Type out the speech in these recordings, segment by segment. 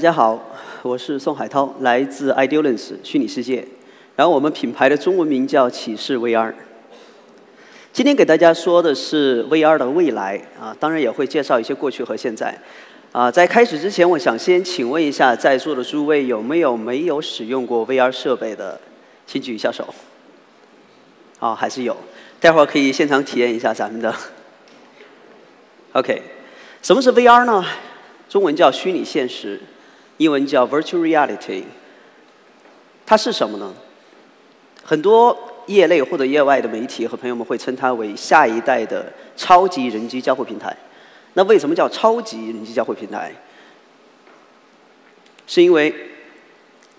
大家好，我是宋海涛，来自 Idealens 虚拟世界。然后我们品牌的中文名叫启示 VR。今天给大家说的是 VR 的未来啊，当然也会介绍一些过去和现在。啊，在开始之前，我想先请问一下在座的诸位有没有没有使用过 VR 设备的，请举一下手。啊，还是有，待会儿可以现场体验一下咱们的。OK，什么是 VR 呢？中文叫虚拟现实。英文叫 Virtual Reality，它是什么呢？很多业内或者业外的媒体和朋友们会称它为下一代的超级人机交互平台。那为什么叫超级人机交互平台？是因为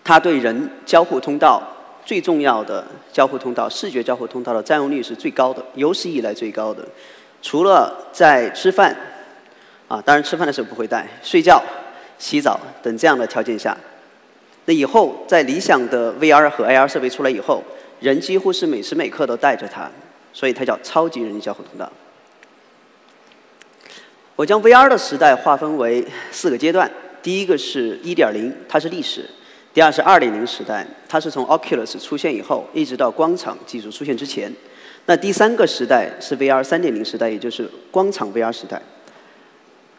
它对人交互通道最重要的交互通道——视觉交互通道的占用率是最高的，有史以来最高的。除了在吃饭，啊，当然吃饭的时候不会带，睡觉。洗澡等这样的条件下，那以后在理想的 VR 和 AR 设备出来以后，人几乎是每时每刻都带着它，所以它叫超级人机交互通道。我将 VR 的时代划分为四个阶段，第一个是1.0，它是历史；第二是2.0时代，它是从 Oculus 出现以后，一直到光场技术出现之前；那第三个时代是 VR 3.0时代，也就是光场 VR 时代。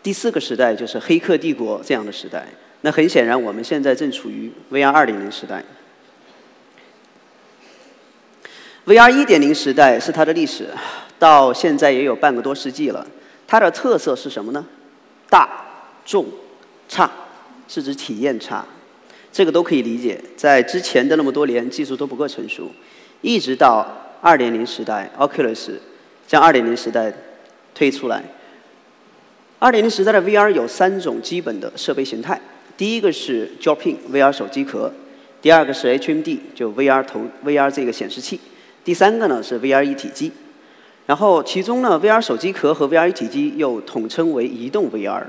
第四个时代就是黑客帝国这样的时代。那很显然，我们现在正处于 VR 2.0时代。VR 1.0时代是它的历史，到现在也有半个多世纪了。它的特色是什么呢？大、重、差，是指体验差。这个都可以理解。在之前的那么多年，技术都不够成熟，一直到2.0时代，Oculus 将2.0时代推出来。二点零时代的 VR 有三种基本的设备形态，第一个是 Drop-in VR 手机壳，第二个是 HMD 就 VR 头 VR 这个显示器，第三个呢是 VR 一体机。然后其中呢 VR 手机壳和 VR 一体机又统称为移动 VR。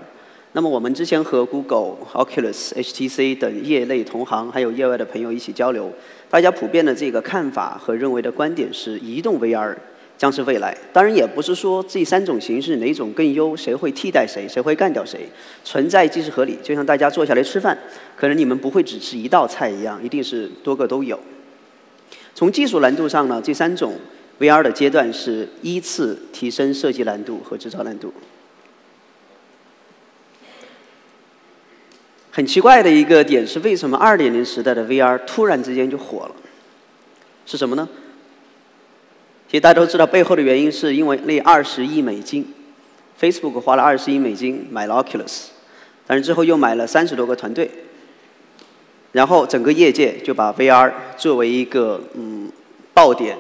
那么我们之前和 Google、Oculus、HTC 等业内同行还有业外的朋友一起交流，大家普遍的这个看法和认为的观点是移动 VR。将是未来，当然也不是说这三种形式哪种更优，谁会替代谁，谁会干掉谁，存在即是合理。就像大家坐下来吃饭，可能你们不会只吃一道菜一样，一定是多个都有。从技术难度上呢，这三种 VR 的阶段是依次提升设计难度和制造难度。很奇怪的一个点是，为什么2.0时代的 VR 突然之间就火了？是什么呢？其实大家都知道，背后的原因是因为那二十亿美金，Facebook 花了二十亿美金买了 Oculus，但是之后又买了三十多个团队，然后整个业界就把 VR 作为一个嗯爆点，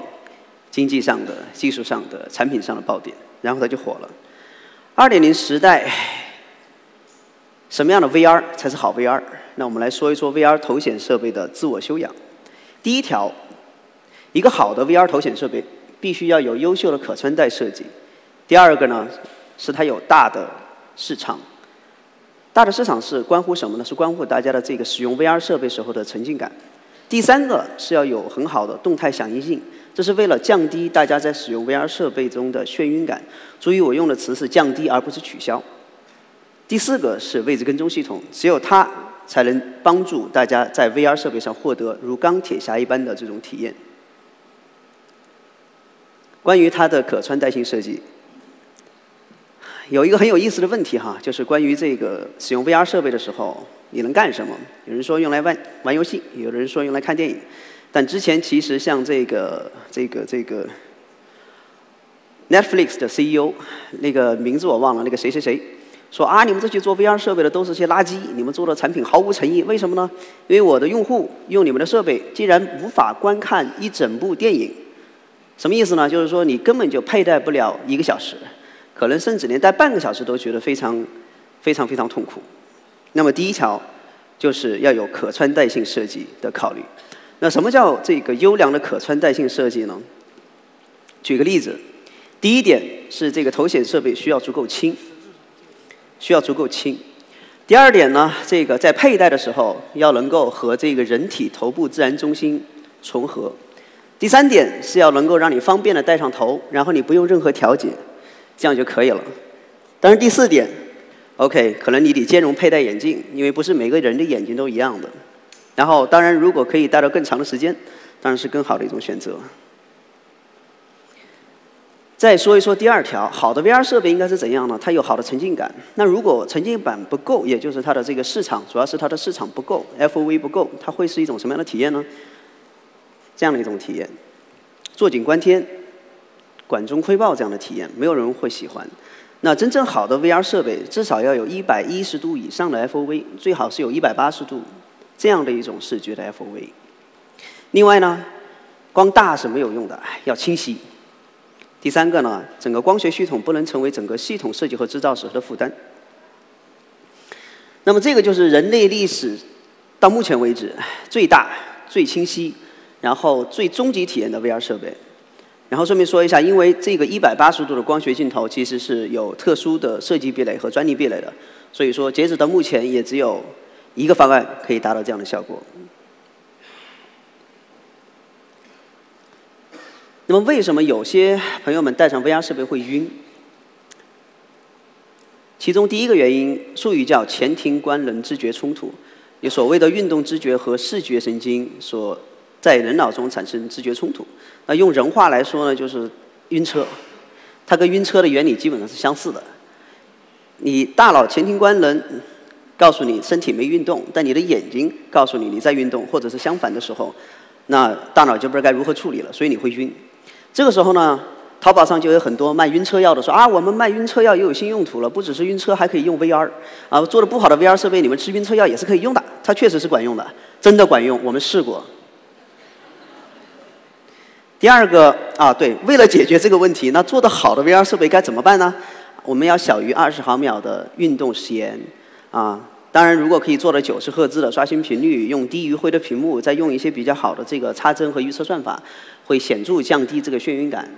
经济上的、技术上的、产品上的爆点，然后它就火了。二点零时代，什么样的 VR 才是好 VR？那我们来说一说 VR 头显设备的自我修养。第一条，一个好的 VR 头显设备。必须要有优秀的可穿戴设计。第二个呢，是它有大的市场。大的市场是关乎什么呢？是关乎大家的这个使用 VR 设备时候的沉浸感。第三个是要有很好的动态响应性，这是为了降低大家在使用 VR 设备中的眩晕感。注意我用的词是降低而不是取消。第四个是位置跟踪系统，只有它才能帮助大家在 VR 设备上获得如钢铁侠一般的这种体验。关于它的可穿戴性设计，有一个很有意思的问题哈，就是关于这个使用 VR 设备的时候，你能干什么？有人说用来玩玩游戏，有人说用来看电影。但之前其实像这个这个这个 Netflix 的 CEO，那个名字我忘了，那个谁谁谁说啊，你们这些做 VR 设备的都是些垃圾，你们做的产品毫无诚意。为什么呢？因为我的用户用你们的设备，竟然无法观看一整部电影。什么意思呢？就是说你根本就佩戴不了一个小时，可能甚至连戴半个小时都觉得非常、非常、非常痛苦。那么第一条就是要有可穿戴性设计的考虑。那什么叫这个优良的可穿戴性设计呢？举个例子，第一点是这个头显设备需要足够轻，需要足够轻。第二点呢，这个在佩戴的时候要能够和这个人体头部自然中心重合。第三点是要能够让你方便的戴上头，然后你不用任何调节，这样就可以了。但是第四点 OK，可能你得兼容佩戴眼镜，因为不是每个人的眼睛都一样的。然后，当然如果可以戴到更长的时间，当然是更好的一种选择。再说一说第二条，好的 VR 设备应该是怎样呢？它有好的沉浸感。那如果沉浸感不够，也就是它的这个市场，主要是它的市场不够，FOV 不够，它会是一种什么样的体验呢？这样的一种体验，坐井观天、管中窥豹这样的体验，没有人会喜欢。那真正好的 VR 设备，至少要有一百一十度以上的 FOV，最好是有一百八十度这样的一种视觉的 FOV。另外呢，光大是没有用的，要清晰。第三个呢，整个光学系统不能成为整个系统设计和制造时候的负担。那么这个就是人类历史到目前为止最大、最清晰，然后最终极体验的 VR 设备。然后顺便说一下，因为这个一百八十度的光学镜头其实是有特殊的设计壁垒和专利壁垒的，所以说截止到目前也只有一个方案可以达到这样的效果。那么为什么有些朋友们戴上 VR 设备会晕？其中第一个原因，术语叫前庭官能知觉冲突，你所谓的运动知觉和视觉神经所在人脑中产生知觉冲突。那用人话来说呢，就是晕车。它跟晕车的原理基本上是相似的。你大脑前庭官能告诉你身体没运动，但你的眼睛告诉你你在运动，或者是相反的时候，那大脑就不知道该如何处理了，所以你会晕。这个时候呢，淘宝上就有很多卖晕车药的，说啊，我们卖晕车药也有新用途了，不只是晕车，还可以用 VR。啊，做的不好的 VR 设备，你们吃晕车药也是可以用的，它确实是管用的，真的管用，我们试过。第二个啊，对，为了解决这个问题，那做的好的 VR 设备该怎么办呢？我们要小于二十毫秒的运动时延，啊。当然，如果可以做到九十赫兹的刷新频率，用低余灰的屏幕，再用一些比较好的这个插帧和预测算法，会显著降低这个眩晕感。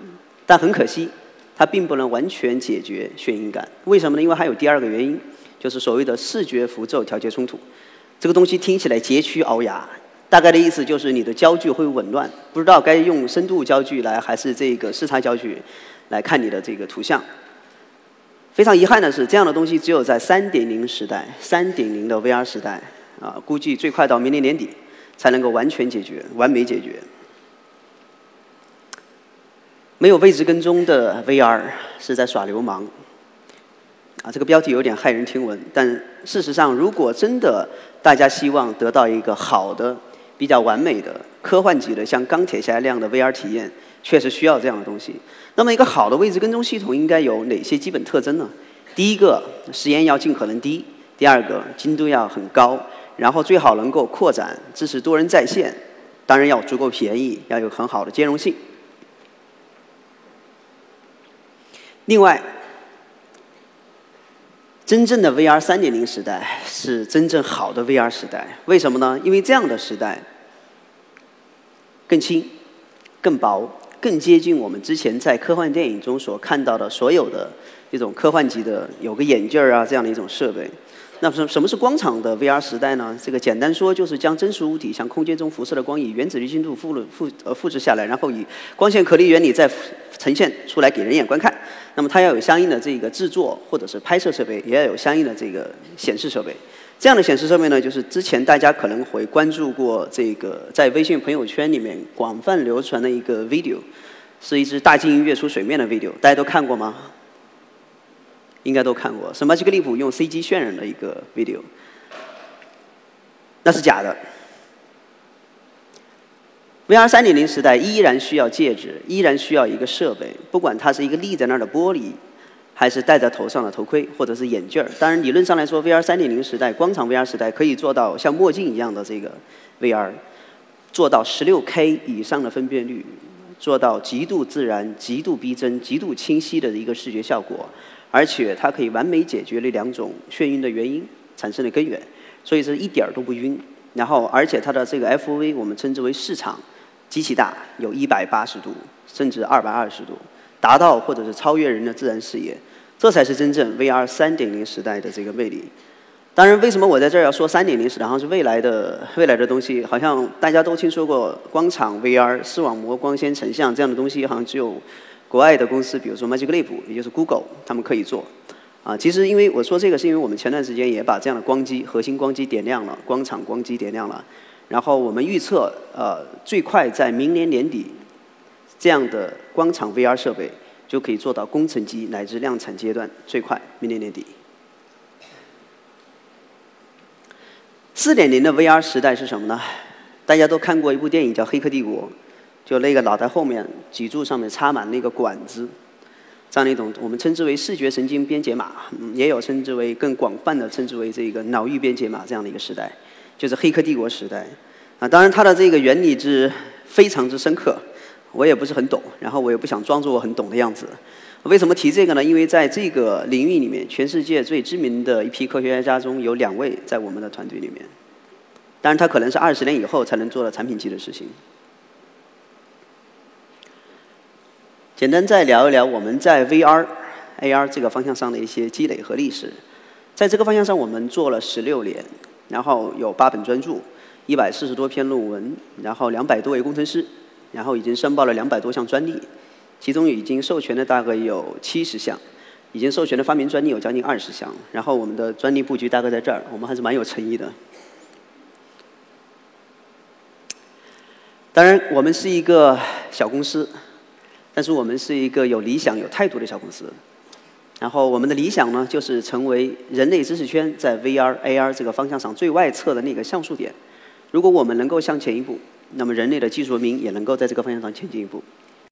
但很可惜，它并不能完全解决眩晕感。为什么呢？因为还有第二个原因，就是所谓的视觉符咒调节冲突。这个东西听起来佶屈聱牙，大概的意思就是你的焦距会紊乱，不知道该用深度焦距来还是这个视差焦距来看你的这个图像。非常遗憾的是，这样的东西只有在三点零时代、三点零的 VR 时代，啊，估计最快到明年年底才能够完全解决、完美解决。没有位置跟踪的 VR 是在耍流氓。啊，这个标题有点骇人听闻，但事实上，如果真的大家希望得到一个好的、比较完美的科幻级的像钢铁侠那样的 VR 体验，确实需要这样的东西。那么一个好的位置跟踪系统应该有哪些基本特征呢？第一个，时延要尽可能低；第二个，精度要很高；然后最好能够扩展，支持多人在线；当然要足够便宜，要有很好的兼容性。另外，真正的 VR 三点零时代是真正好的 VR 时代。为什么呢？因为这样的时代更轻、更薄。更接近我们之前在科幻电影中所看到的所有的一种科幻级的有个眼镜儿啊这样的一种设备。那什什么是光场的 VR 时代呢？这个简单说就是将真实物体向空间中辐射的光以原子滤镜度复复呃复制下来，然后以光线颗粒原理再呈现出来给人眼观看。那么它要有相应的这个制作或者是拍摄设备，也要有相应的这个显示设备。这样的显示设备呢，就是之前大家可能会关注过这个在微信朋友圈里面广泛流传的一个 video，是一只大鲸鱼跃出水面的 video，大家都看过吗？应该都看过，是 Magic Leap 用 CG 渲染的一个 video，那是假的。VR 三点零时代依然需要介质，依然需要一个设备，不管它是一个立在那儿的玻璃。还是戴在头上的头盔或者是眼镜儿。当然，理论上来说，VR 三点零时代、光场 VR 时代可以做到像墨镜一样的这个 VR，做到十六 K 以上的分辨率，做到极度自然、极度逼真、极度清晰的一个视觉效果，而且它可以完美解决那两种眩晕的原因产生的根源，所以是一点儿都不晕。然后，而且它的这个 FOV 我们称之为市场极其大，有一百八十度甚至二百二十度。达到或者是超越人的自然视野，这才是真正 VR 三点零时代的这个魅力。当然，为什么我在这儿要说三点零时代，好像是未来的未来的东西？好像大家都听说过光场 VR、视网膜光纤成像这样的东西，好像只有国外的公司，比如说 Magic Leap，也就是 Google，他们可以做。啊，其实因为我说这个，是因为我们前段时间也把这样的光机、核心光机点亮了，光场光机点亮了，然后我们预测，呃，最快在明年年底，这样的光场 VR 设备就可以做到工程机乃至量产阶段，最快明年年底。四点零的 VR 时代是什么呢？大家都看过一部电影叫《黑客帝国》，就那个脑袋后面脊柱上面插满那个管子。这样的一种，我们称之为视觉神经编解码，也有称之为更广泛的称之为这个脑域编解码这样的一个时代，就是黑客帝国时代。啊，当然它的这个原理是非常之深刻，我也不是很懂，然后我也不想装作我很懂的样子。为什么提这个呢？因为在这个领域里面，全世界最知名的一批科学家中有两位在我们的团队里面。当然，他可能是二十年以后才能做到产品级的事情。简单再聊一聊我们在 VR、AR 这个方向上的一些积累和历史。在这个方向上，我们做了十六年，然后有八本专著，一百四十多篇论文，然后两百多位工程师，然后已经申报了两百多项专利，其中已经授权的大概有七十项，已经授权的发明专利有将近二十项。然后我们的专利布局大概在这儿，我们还是蛮有诚意的。当然，我们是一个小公司。但是我们是一个有理想、有态度的小公司。然后我们的理想呢，就是成为人类知识圈在 VR、AR 这个方向上最外侧的那个像素点。如果我们能够向前一步，那么人类的技术文明也能够在这个方向上前进一步。